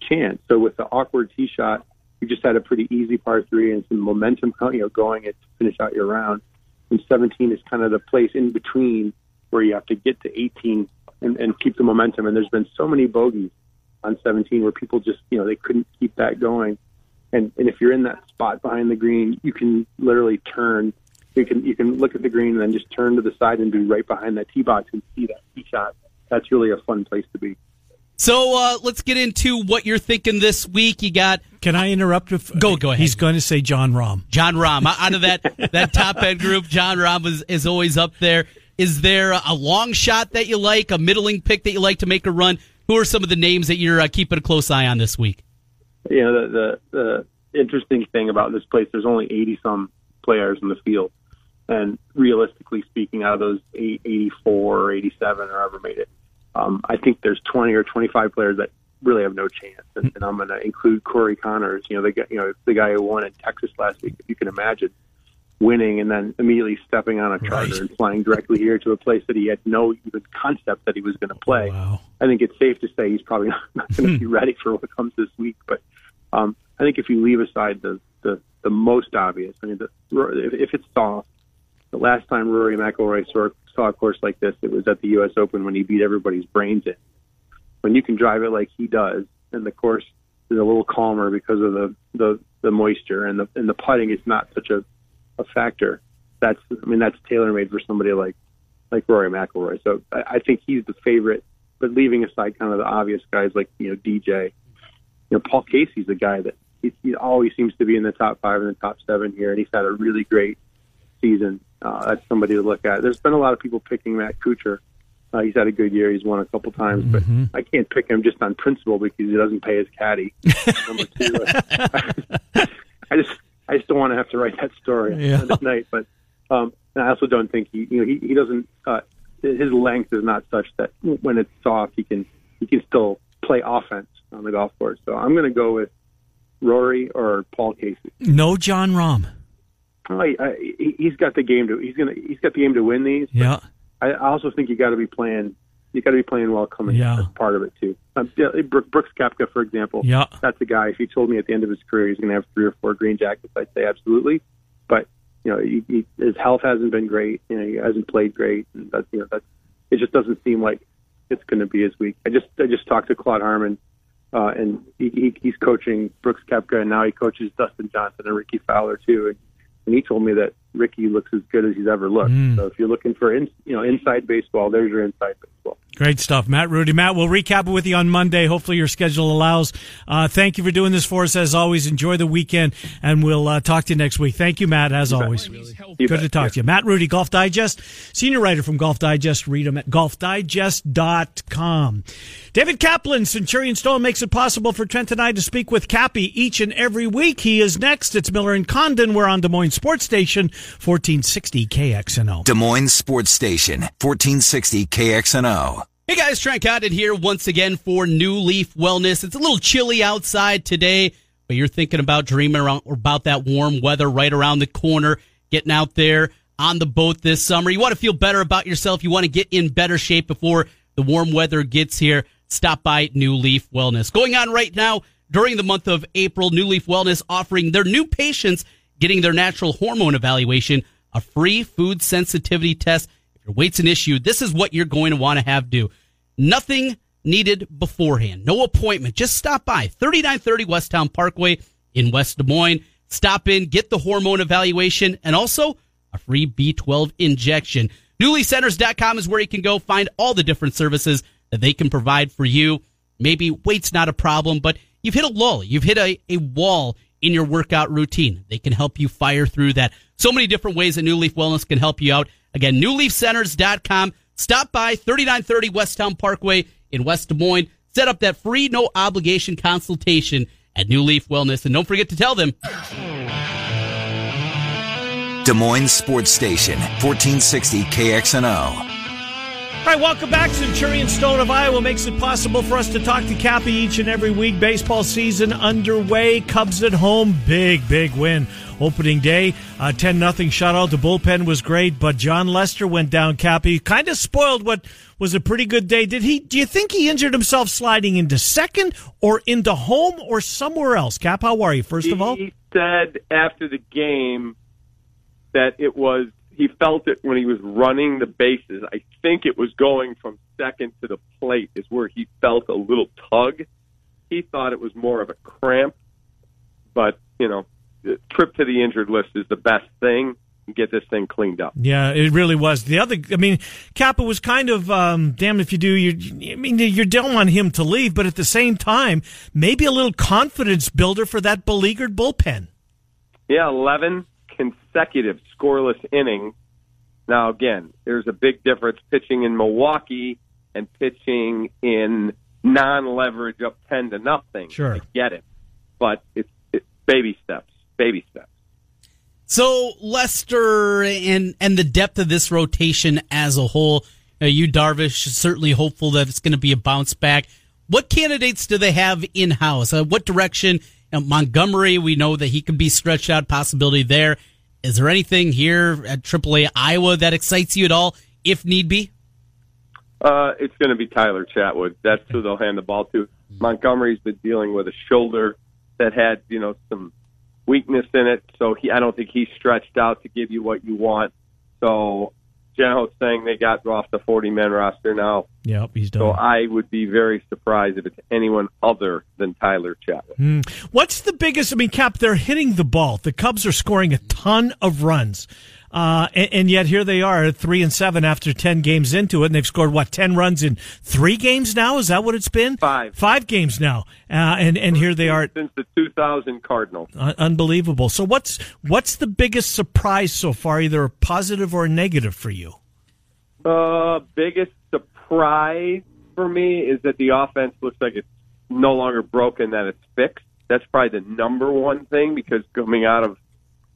chance. So with the awkward tee shot, you just had a pretty easy par three and some momentum, you know, going it to finish out your round. And 17 is kind of the place in between where you have to get to 18 and, and keep the momentum. And there's been so many bogeys on 17 where people just you know they couldn't keep that going. And and if you're in that spot behind the green, you can literally turn. You can you can look at the green and then just turn to the side and be right behind that tee box and see that tee shot. That's really a fun place to be. So uh, let's get into what you're thinking this week. You got Can I interrupt? If, Go- go ahead. He's going to say Jon Rahm. Jon Rahm out of that that top end group. Jon Rahm is, is always up there. Is there a long shot that you like, a middling pick that you like to make a run? Who are some of the names that you're uh, keeping a close eye on this week? you know the, the the interesting thing about this place there's only 80 some players in the field and realistically speaking out of those 84 or 87 or however made it um, i think there's 20 or 25 players that really have no chance and, and i'm going to include corey conners you know the you know the guy who won in texas last week if you can imagine winning and then immediately stepping on a charter Right. and flying directly here to a place that he had no even concept that he was going to play Wow. I think it's safe to say he's probably not, not going to be ready for what comes this week. But um, I think if you leave aside the the, the most obvious, I mean, the, if, if it's soft, the last time Rory McIlroy saw, saw a course like this, it was at the U.S. Open when he beat everybody's brains in. When you can drive it like he does, and the course is a little calmer because of the the, the moisture and the and the putting is not such a a factor. That's I mean that's tailor made for somebody like like Rory McIlroy. So I, I think he's the favorite. But leaving aside kind of the obvious guys like you know DJ, you know Paul Casey's a guy that he, he always seems to be in the top five and the top seven here, and he's had a really great season. Uh, that's somebody to look at. There's been a lot of people picking Matt Kuchar. Uh, he's had a good year. He's won a couple times, but I can't pick him just on principle because he doesn't pay his caddy. Number two, uh, I just I just don't want to have to write that story Yeah. at night. But um, and I also don't think he you know he, he doesn't uh, his length is not such that when it's soft he can he can still play offense on the golf course. So I'm going to go with Rory or Paul Casey. No Jon Rahm. Oh, I, I, he- he's got the game to he's gonna he's got the game to win these. Yeah. I I also think you got to be playing. You got to be playing well coming. Yeah. That's part of it too. Um, yeah, Brooks Koepka, for example. Yeah. That's a guy. If he told me at the end of his career he's going to have three or four green jackets, I'd say absolutely. But you know, he, he, his health hasn't been great. You know, he hasn't played great, and that you know that it just doesn't seem like it's going to be his week. I just I just talked to Claude Harmon, uh, and he, he, he's coaching Brooks Koepka, and now he coaches Dustin Johnson and Rickie Fowler too. And, and he told me that Ricky looks as good as he's ever looked. So if you're looking for in, you know inside baseball, there's your inside baseball. Great stuff, Matt Rudy. Matt, we'll recap it with you on Monday. Hopefully your schedule allows. Uh, thank you for doing this for us as always. Enjoy the weekend and we'll uh, talk to you next week. Thank you, Matt, as always. You Good bet. to talk to you. Matt Rudy, Golf Digest, senior writer from Golf Digest. Read him at golfdigest.com. David Kaplan, Centurion Stone, makes it possible for Trent and I to speak with Cappy each and every week. He is next. It's Miller and Condon. We're on Des Moines Sports Station, 1460 KXNO. Des Moines Sports Station, 1460 KXNO. Hey guys, Trent Condon here once again for New Leaf Wellness. It's a little chilly outside today, but you're thinking about dreaming around, about that warm weather right around the corner, getting out there on the boat this summer. You want to feel better about yourself. You want to get in better shape before the warm weather gets here. Stop by New Leaf Wellness. Going on right now during the month of April, New Leaf Wellness offering their new patients getting their natural hormone evaluation, a free food sensitivity test. Your weight's an issue, this is what you're going to want to have do. Nothing needed beforehand. No appointment. Just stop by 3930 Westtown Parkway in West Des Moines. Stop in, get the hormone evaluation, and also a free B12 injection. NewLeafCenters.com is where you can go find all the different services that they can provide for you. Maybe weight's not a problem, but you've hit a lull. You've hit a, a wall in your workout routine. They can help you fire through that. So many different ways that New Leaf Wellness can help you out. Again, newleafcenters.com. Stop by 3930 Westtown Parkway in West Des Moines. Set up that free, no obligation consultation at New Leaf Wellness. And don't forget to tell them Des Moines Sports Station, 1460 KXNO. All right, welcome back. Centurion Stone of Iowa makes it possible for us to talk to Cappy each and every week. Baseball season underway. Cubs at home. Big, big win. Opening day, uh, 10 nothing shutout. The bullpen was great, but Jon Lester went down, Cappy. Kind of spoiled what was a pretty good day. Did he, do you think he injured himself sliding into second or into home or somewhere else? Cap, how are you, first of all? He said after the game that it was he felt it when he was running the bases. I think it was going from second to the plate is where he felt a little tug. He thought it was more of a cramp, but you know, trip to the injured list is the best thing. Get this thing cleaned up. Yeah, it really was. The other, I mean, Kappa was kind of um, damn if you do. You, I mean, you don't want him to leave, but at the same time, maybe a little confidence builder for that beleaguered bullpen. Yeah, eleven consecutive scoreless innings. Now, again, there's a big difference pitching in Milwaukee and pitching in non-leverage up ten to nothing. Sure. I get it, but it's, it's baby steps. Baby steps. So Lester and and the depth of this rotation as a whole, uh, you Darvish certainly hopeful that it's going to be a bounce back. What candidates do they have in house? Uh, what direction? Uh, Montgomery, we know that he could be stretched out. Possibility there. Is there anything here at AAA Iowa that excites you at all, if need be? Uh, it's going to be Tyler Chatwood. That's who they'll hand the ball to. Montgomery's been dealing with a shoulder that had, you know, some weakness in it. So he, I don't think he's stretched out to give you what you want. So Geno's saying they got off the 40 man roster now. Yep, he's done. So I would be very surprised if it's anyone other than Tyler Chatwood. Mm. What's the biggest? I mean, Cap, they're hitting the ball. The Cubs are scoring a ton of runs. Uh, and, and, yet here they are at three and seven after 10 games into it. And they've scored what, 10 runs in three games now? Is that what it's been? Five. Five games now. Uh, and, and here they are. Since the 2000 Cardinals. Uh, unbelievable. So what's, what's the biggest surprise so far, either positive or negative for you? Uh, biggest surprise for me is that the offense looks like it's no longer broken, that it's fixed. That's probably the number one thing because coming out of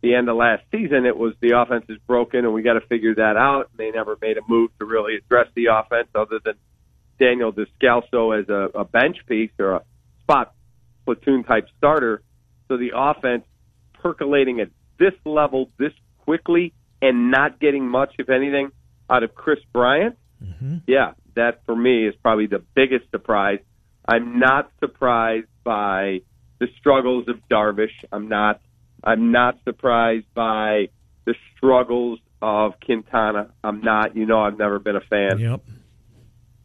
the end of last season, it was the offense is broken and we got to figure that out. They never made a move to really address the offense other than Daniel Descalso as a, a bench piece or a spot platoon type starter. So the offense percolating at this level this quickly and not getting much, if anything, out of Kris Bryant. Mm-hmm. Yeah, that for me is probably the biggest surprise. I'm not surprised by the struggles of Darvish. I'm not I'm not surprised by the struggles of Quintana. I'm not. You know, I've never been a fan. Yep.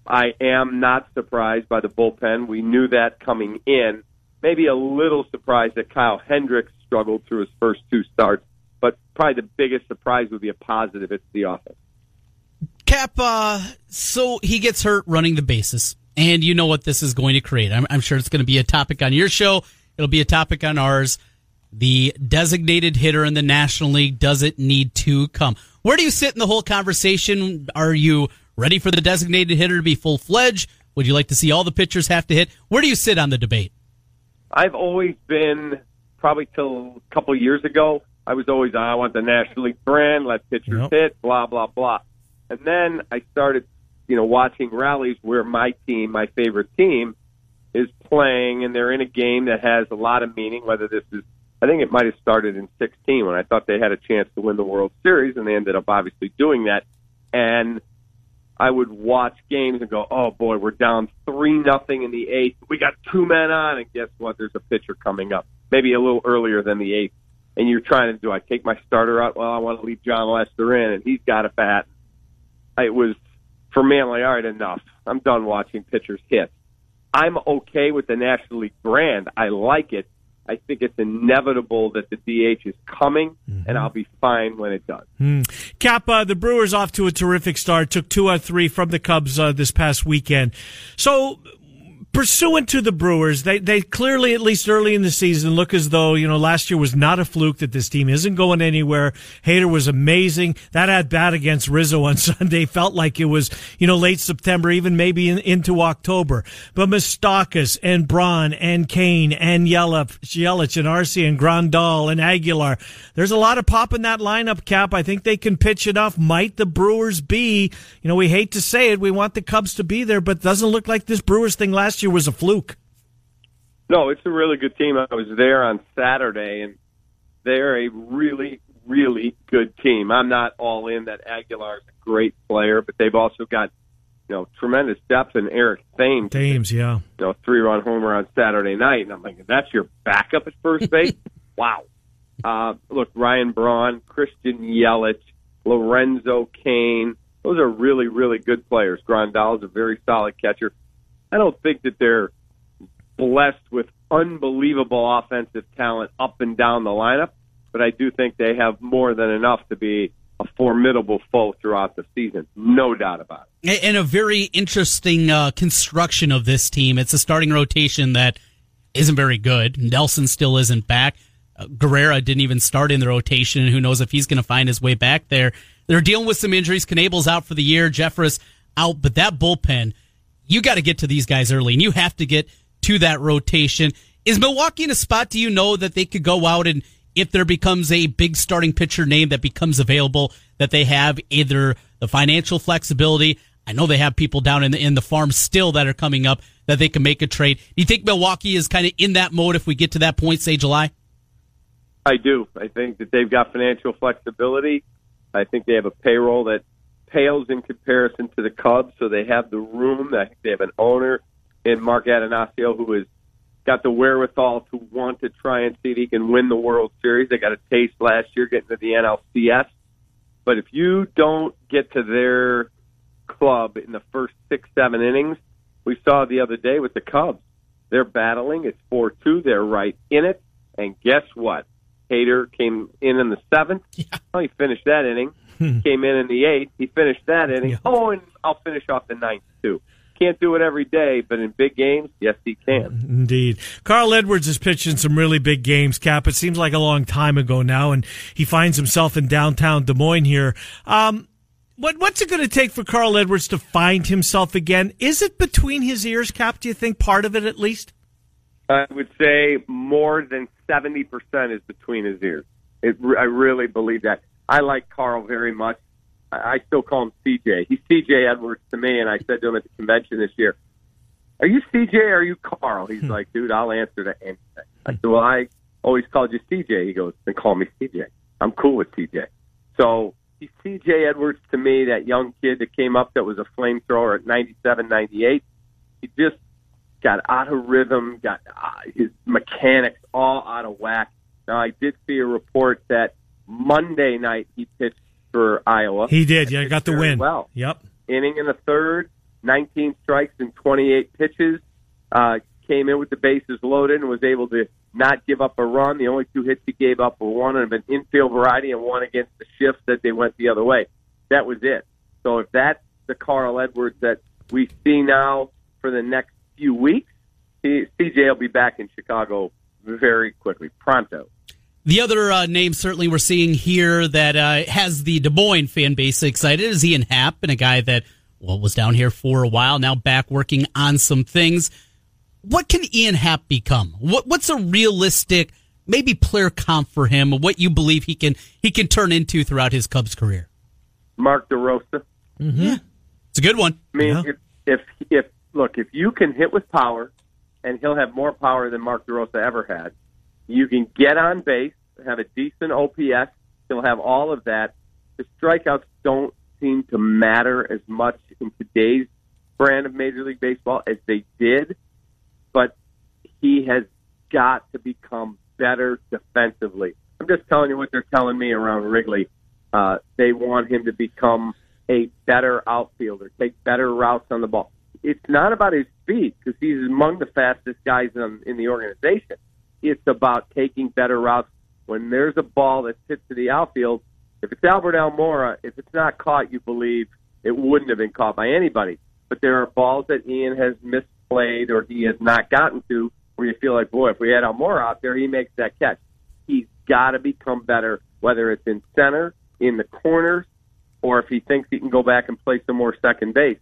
I am not surprised by the bullpen. We knew that coming in. Maybe a little surprised that Kyle Hendricks struggled through his first two starts, but probably the biggest surprise would be a positive. It's the offense. Cap, uh, so he gets hurt running the bases, and you know what this is going to create. I'm, I'm sure it's going to be a topic on your show. It'll be a topic on ours the designated hitter in the National League doesn't need to come. Where do you sit in the whole conversation? Are you ready for the designated hitter to be full fledged? Would you like to see all the pitchers have to hit? Where do you sit on the debate? I've always been, probably till a couple of years ago, I was always, ah, I want the National League brand, let pitchers yep. hit, blah, blah, blah. And then I started, you know, watching rallies where my team, my favorite team, is playing, and they're in a game that has a lot of meaning, whether this is I think it might have started in 16 when I thought they had a chance to win the World Series, and they ended up obviously doing that. And I would watch games and go, "Oh boy, we're down three nothing in the eighth. We got two men on, and guess what? There's a pitcher coming up, maybe a little earlier than the eighth." And you're trying to do, I take my starter out. Well, I want to leave Jon Lester in, and he's got a bat. It was for me. I'm like, all right, enough. I'm done watching pitchers hit. I'm okay with the National League brand. I like it I think it's inevitable that the DH is coming, mm-hmm. and I'll be fine when it does. Mm. Cap, uh, the Brewers off to a terrific start. Took two out of three from the Cubs uh, this past weekend. So pursuant to the Brewers, they, they clearly, at least early in the season, look as though, you know, last year was not a fluke that this team isn't going anywhere. Hader was amazing. That at bat against Rizzo on Sunday felt like it was, you know, late September, even maybe in, into October. But Moustakas and Braun and Cain and Yelich, Yelich and Arcia and Grandal and Aguilar. There's a lot of pop in that lineup, Cap. I think they can pitch enough. Might the Brewers be, you know, we hate to say it. We want the Cubs to be there, but doesn't look like this Brewers thing last year year was a fluke. No, it's a really good team. I was there on Saturday, and they're a really, really good team. I'm not all in that Aguilar is a great player, but they've also got you know tremendous depth in Eric Thames. Thames, yeah, you know, three run homer on Saturday night, and I'm like, that's your backup at first base. wow. Uh, look, Ryan Braun, Christian Yelich, Lorenzo Cain, Those are really, really good players. Grandal is a very solid catcher. I don't think that they're blessed with unbelievable offensive talent up and down the lineup, but I do think they have more than enough to be a formidable foe throughout the season. No doubt about it. And a very interesting uh, construction of this team. It's a starting rotation that isn't very good. Nelson still isn't back. Uh, Guerra didn't even start in the rotation, and who knows if he's going to find his way back there. They're dealing with some injuries. Knebel's out for the year. Jeffress out, but that bullpen, you got to get to these guys early, and you have to get to that rotation. Is Milwaukee in a spot? Do you know that they could go out and if there becomes a big starting pitcher name that becomes available, that they have either the financial flexibility. I know they have people down in the in the farm still that are coming up that they can make a trade. Do you think Milwaukee is kind of in that mode if we get to that point, say July? I do. I think that they've got financial flexibility. I think they have a payroll that pales in comparison to the Cubs, so they have the room. I think they have an owner in Mark Attanasio who has got the wherewithal to want to try and see if he can win the World Series. They got a taste last year getting to the NLCS. But if you don't get to their club in the first six, seven innings, we saw the other day with the Cubs. They're battling. It's 4 2. They're right in it. And guess what? Hader came in in the seventh. Yeah. Oh, he finished that inning. Came in in the eighth. He finished that inning. Yeah. Oh, and I'll finish off the ninth, too. Can't do it every day, but in big games, yes, he can. Indeed. Carl Edwards has pitched in some really big games, Cap. It seems like a long time ago now, and he finds himself in downtown Des Moines here. Um, what, what's it going to take for Carl Edwards to find himself again? Is it between his ears, Cap? Do you think part of it at least? I would say more than 70% is between his ears. It, I really believe that. I like Carl very much. I still call him CJ. He's CJ Edwards to me, and I said to him at the convention this year, "Are you CJ or are you Carl?" He's hmm. like, "Dude, I'll answer to anything." I said, "Well, I always called you CJ." He goes, "Then call me CJ. I'm cool with CJ." So he's CJ Edwards to me, that young kid that came up that was a flamethrower at 97, 98. He just got out of rhythm, got uh, his mechanics all out of whack. Now I did see a report that Monday night he pitched for Iowa. He did. Yeah, got the win. Well, yep. Inning in the third, 19 strikes and 28 pitches. Uh, came in with the bases loaded and was able to not give up a run. The only two hits he gave up were one of an infield variety and one against the shift that they went the other way. That was it. So if that's the Carl Edwards that we see now for the next few weeks, he, CJ will be back in Chicago very quickly, pronto. The other uh, name certainly we're seeing here that uh, has the Des Moines fan base excited is Ian Happ, and a guy that well was down here for a while now, back working on some things. What can Ian Happ become? What what's a realistic maybe player comp for him? What you believe he can he can turn into throughout his Cubs career? Mark DeRosa. Mm-hmm. Yeah, it's a good one. I mean, yeah. if, if if look if you can hit with power, and he'll have more power than Mark DeRosa ever had you can get on base, have a decent OPS. He'll have all of that. The strikeouts don't seem to matter as much in today's brand of Major League Baseball as they did, but he has got to become better defensively. I'm just telling you what they're telling me around Wrigley. Uh, they want him to become a better outfielder, take better routes on the ball. It's not about his speed because he's among the fastest guys in, in the organization. It's about taking better routes. When there's a ball that hits to the outfield, if it's Albert Almora, if it's not caught, you believe it wouldn't have been caught by anybody. But there are balls that Ian has misplayed or he has not gotten to where you feel like, boy, if we had Almora out there, he makes that catch. He's got to become better, whether it's in center, in the corners, or if he thinks he can go back and play some more second base.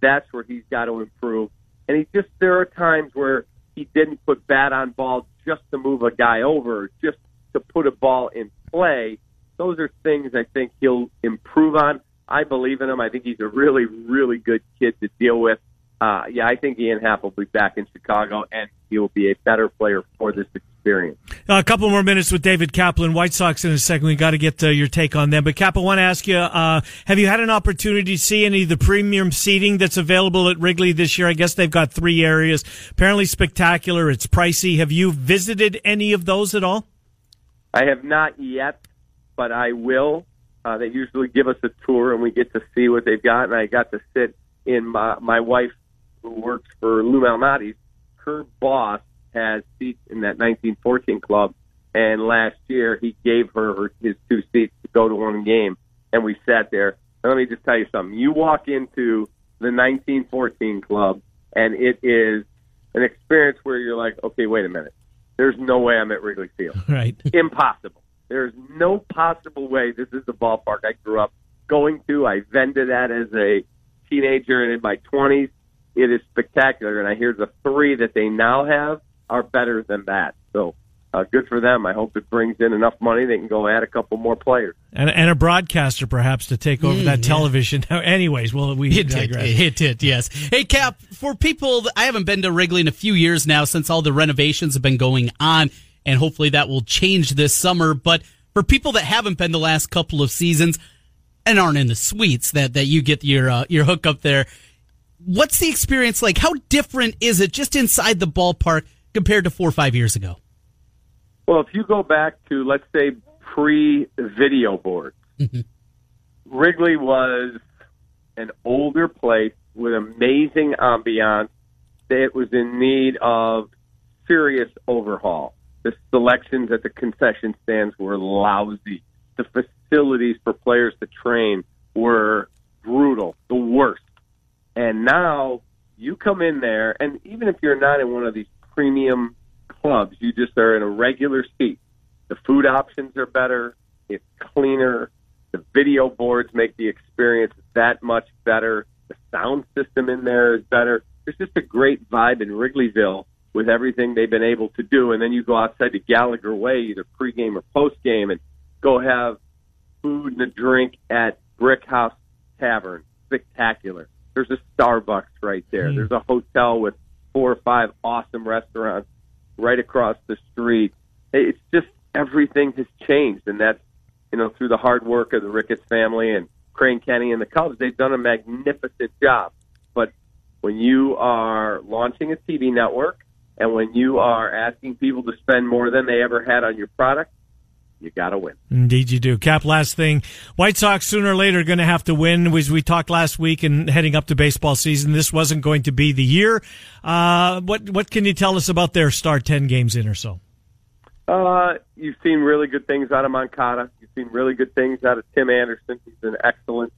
That's where he's got to improve. And he just, there are times where he didn't put bat on ball just to move a guy over, just to put a ball in play. Those are things I think he'll improve on. I believe in him. I think he's a really, really good kid to deal with. Uh, yeah, I think Ian Happ will be back in Chicago, and he will be a better player for this experience. Uh, a couple more minutes with David Kaplan, White Sox in a second. We got to get uh, your take on them. But Cap, I want to ask you: uh, Have you had an opportunity to see any of the premium seating that's available at Wrigley this year? I guess they've got three areas. Apparently spectacular. It's pricey. Have you visited any of those at all? I have not yet, but I will. Uh, they usually give us a tour and we get to see what they've got. And I got to sit in my my wife, who works for Lou Malnati's. Her boss has seats in that 1914 club, and last year he gave her her- his two seats to go to one game, and we sat there. And let me just tell you something: you walk into the 1914 club, and it is an experience where you're like, okay, wait a minute. There's no way I'm at Wrigley Field. Right. Impossible. There's no possible way this is the ballpark I grew up going to. I vended that as a teenager and in my 20s. It is spectacular, and I hear the three that they now have are better than that. So uh, good for them. I hope it brings in enough money they can go add a couple more players. And, and a broadcaster perhaps to take over that television. Anyways, well, we hit It did. digress. It. Yes. Hey, Cap. For people, I haven't been to Wrigley in a few years now since all the renovations have been going on, and hopefully that will change this summer. But for people that haven't been the last couple of seasons and aren't in the suites that that you get your uh, your hookup there, what's the experience like? How different is it just inside the ballpark compared to four or five years ago? Well, if you go back to, let's say, pre video boards, mm-hmm. Wrigley was an older place with amazing ambiance that was in need of serious overhaul. The selections at the concession stands were lousy. The facilities for players to train were brutal, the worst. And now you come in there, and even if you're not in one of these premium clubs, you just are in a regular seat. The food options are better. It's cleaner. The video boards make the experience that much better. The sound system in there is better. There's just a great vibe in Wrigleyville with everything they've been able to do. And then you go outside to Gallagher Way, either pregame or postgame, and go have food and a drink at Brick House Tavern. Spectacular. There's a Starbucks right there. Hmm. There's a hotel with four or five awesome restaurants right across the street. It's just everything has changed, and that's you know through the hard work of the Ricketts family and Crane Kenny and the Cubs. They've done a magnificent job. But when you are launching a TV network and when you are asking people to spend more than they ever had on your product, you got to win. Indeed, you do. Cap, last thing. White Sox sooner or later are going to have to win. As we talked last week and heading up to baseball season, this wasn't going to be the year. Uh, what what can you tell us about their start 10 games in or so? Uh, you've seen really good things out of Moncada. You've seen really good things out of Tim Anderson. He's an excellent.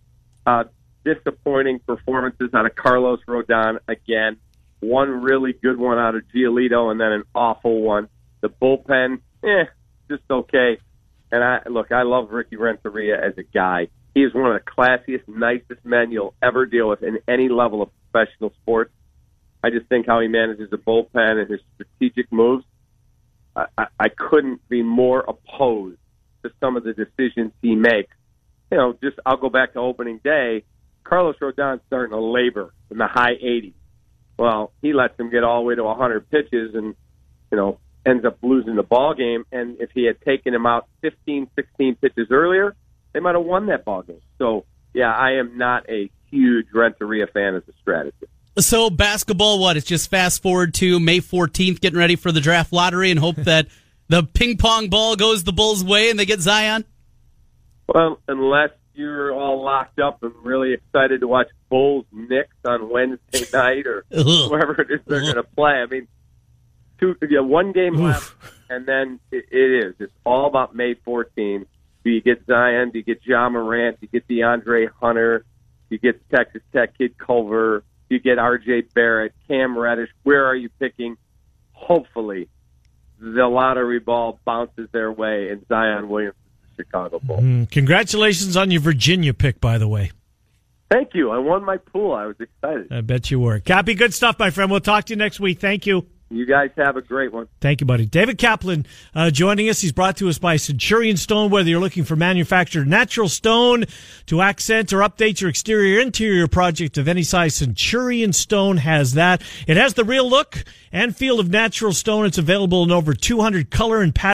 Uh, disappointing performances out of Carlos Rodon again. One really good one out of Giolito, and then an awful one. The bullpen, eh, just okay. And I look, I love Ricky Renteria as a guy. He is one of the classiest, nicest men you'll ever deal with in any level of professional sports. I just think how he manages the bullpen and his strategic moves. I, I- I couldn't be more opposed to some of the decisions he makes. You know, just I'll go back to opening day. Carlos Rodon's starting to labor in the high 80s. Well, he lets him get all the way to 100 pitches and, you know, ends up losing the ball game. And if he had taken him out 15, 16 pitches earlier, they might have won that ball game. So, yeah, I am not a huge Renteria fan as a strategist. So basketball, what? It's just fast forward to May 14th, getting ready for the draft lottery, and hope that the ping pong ball goes the Bulls' way and they get Zion. Well, unless you're all locked up and really excited to watch Bulls Knicks on Wednesday night or wherever it is they're going to play. I mean, two, yeah, one game left, and then it, it is. It's all about May 14th. Do you get Zion? Do you get Ja Morant? Do you get DeAndre Hunter? Do you get Texas Tech kid Culver? Do you get R.J. Barrett, Cam Reddish? Where are you picking? Hopefully, the lottery ball bounces their way, and Zion Williams is the Chicago Bulls. Mm, congratulations on your Virginia pick, by the way. Thank you. I won my pool. I was excited. I bet you were. Cappy, good stuff, my friend. We'll talk to you next week. Thank you. You guys have a great one. Thank you, buddy. David Kaplan uh, joining us. He's brought to us by Centurion Stone. Whether you're looking for manufactured natural stone to accent or update your exterior interior project of any size, Centurion Stone has that. It has the real look and feel of natural stone. It's available in over 200 color and pattern.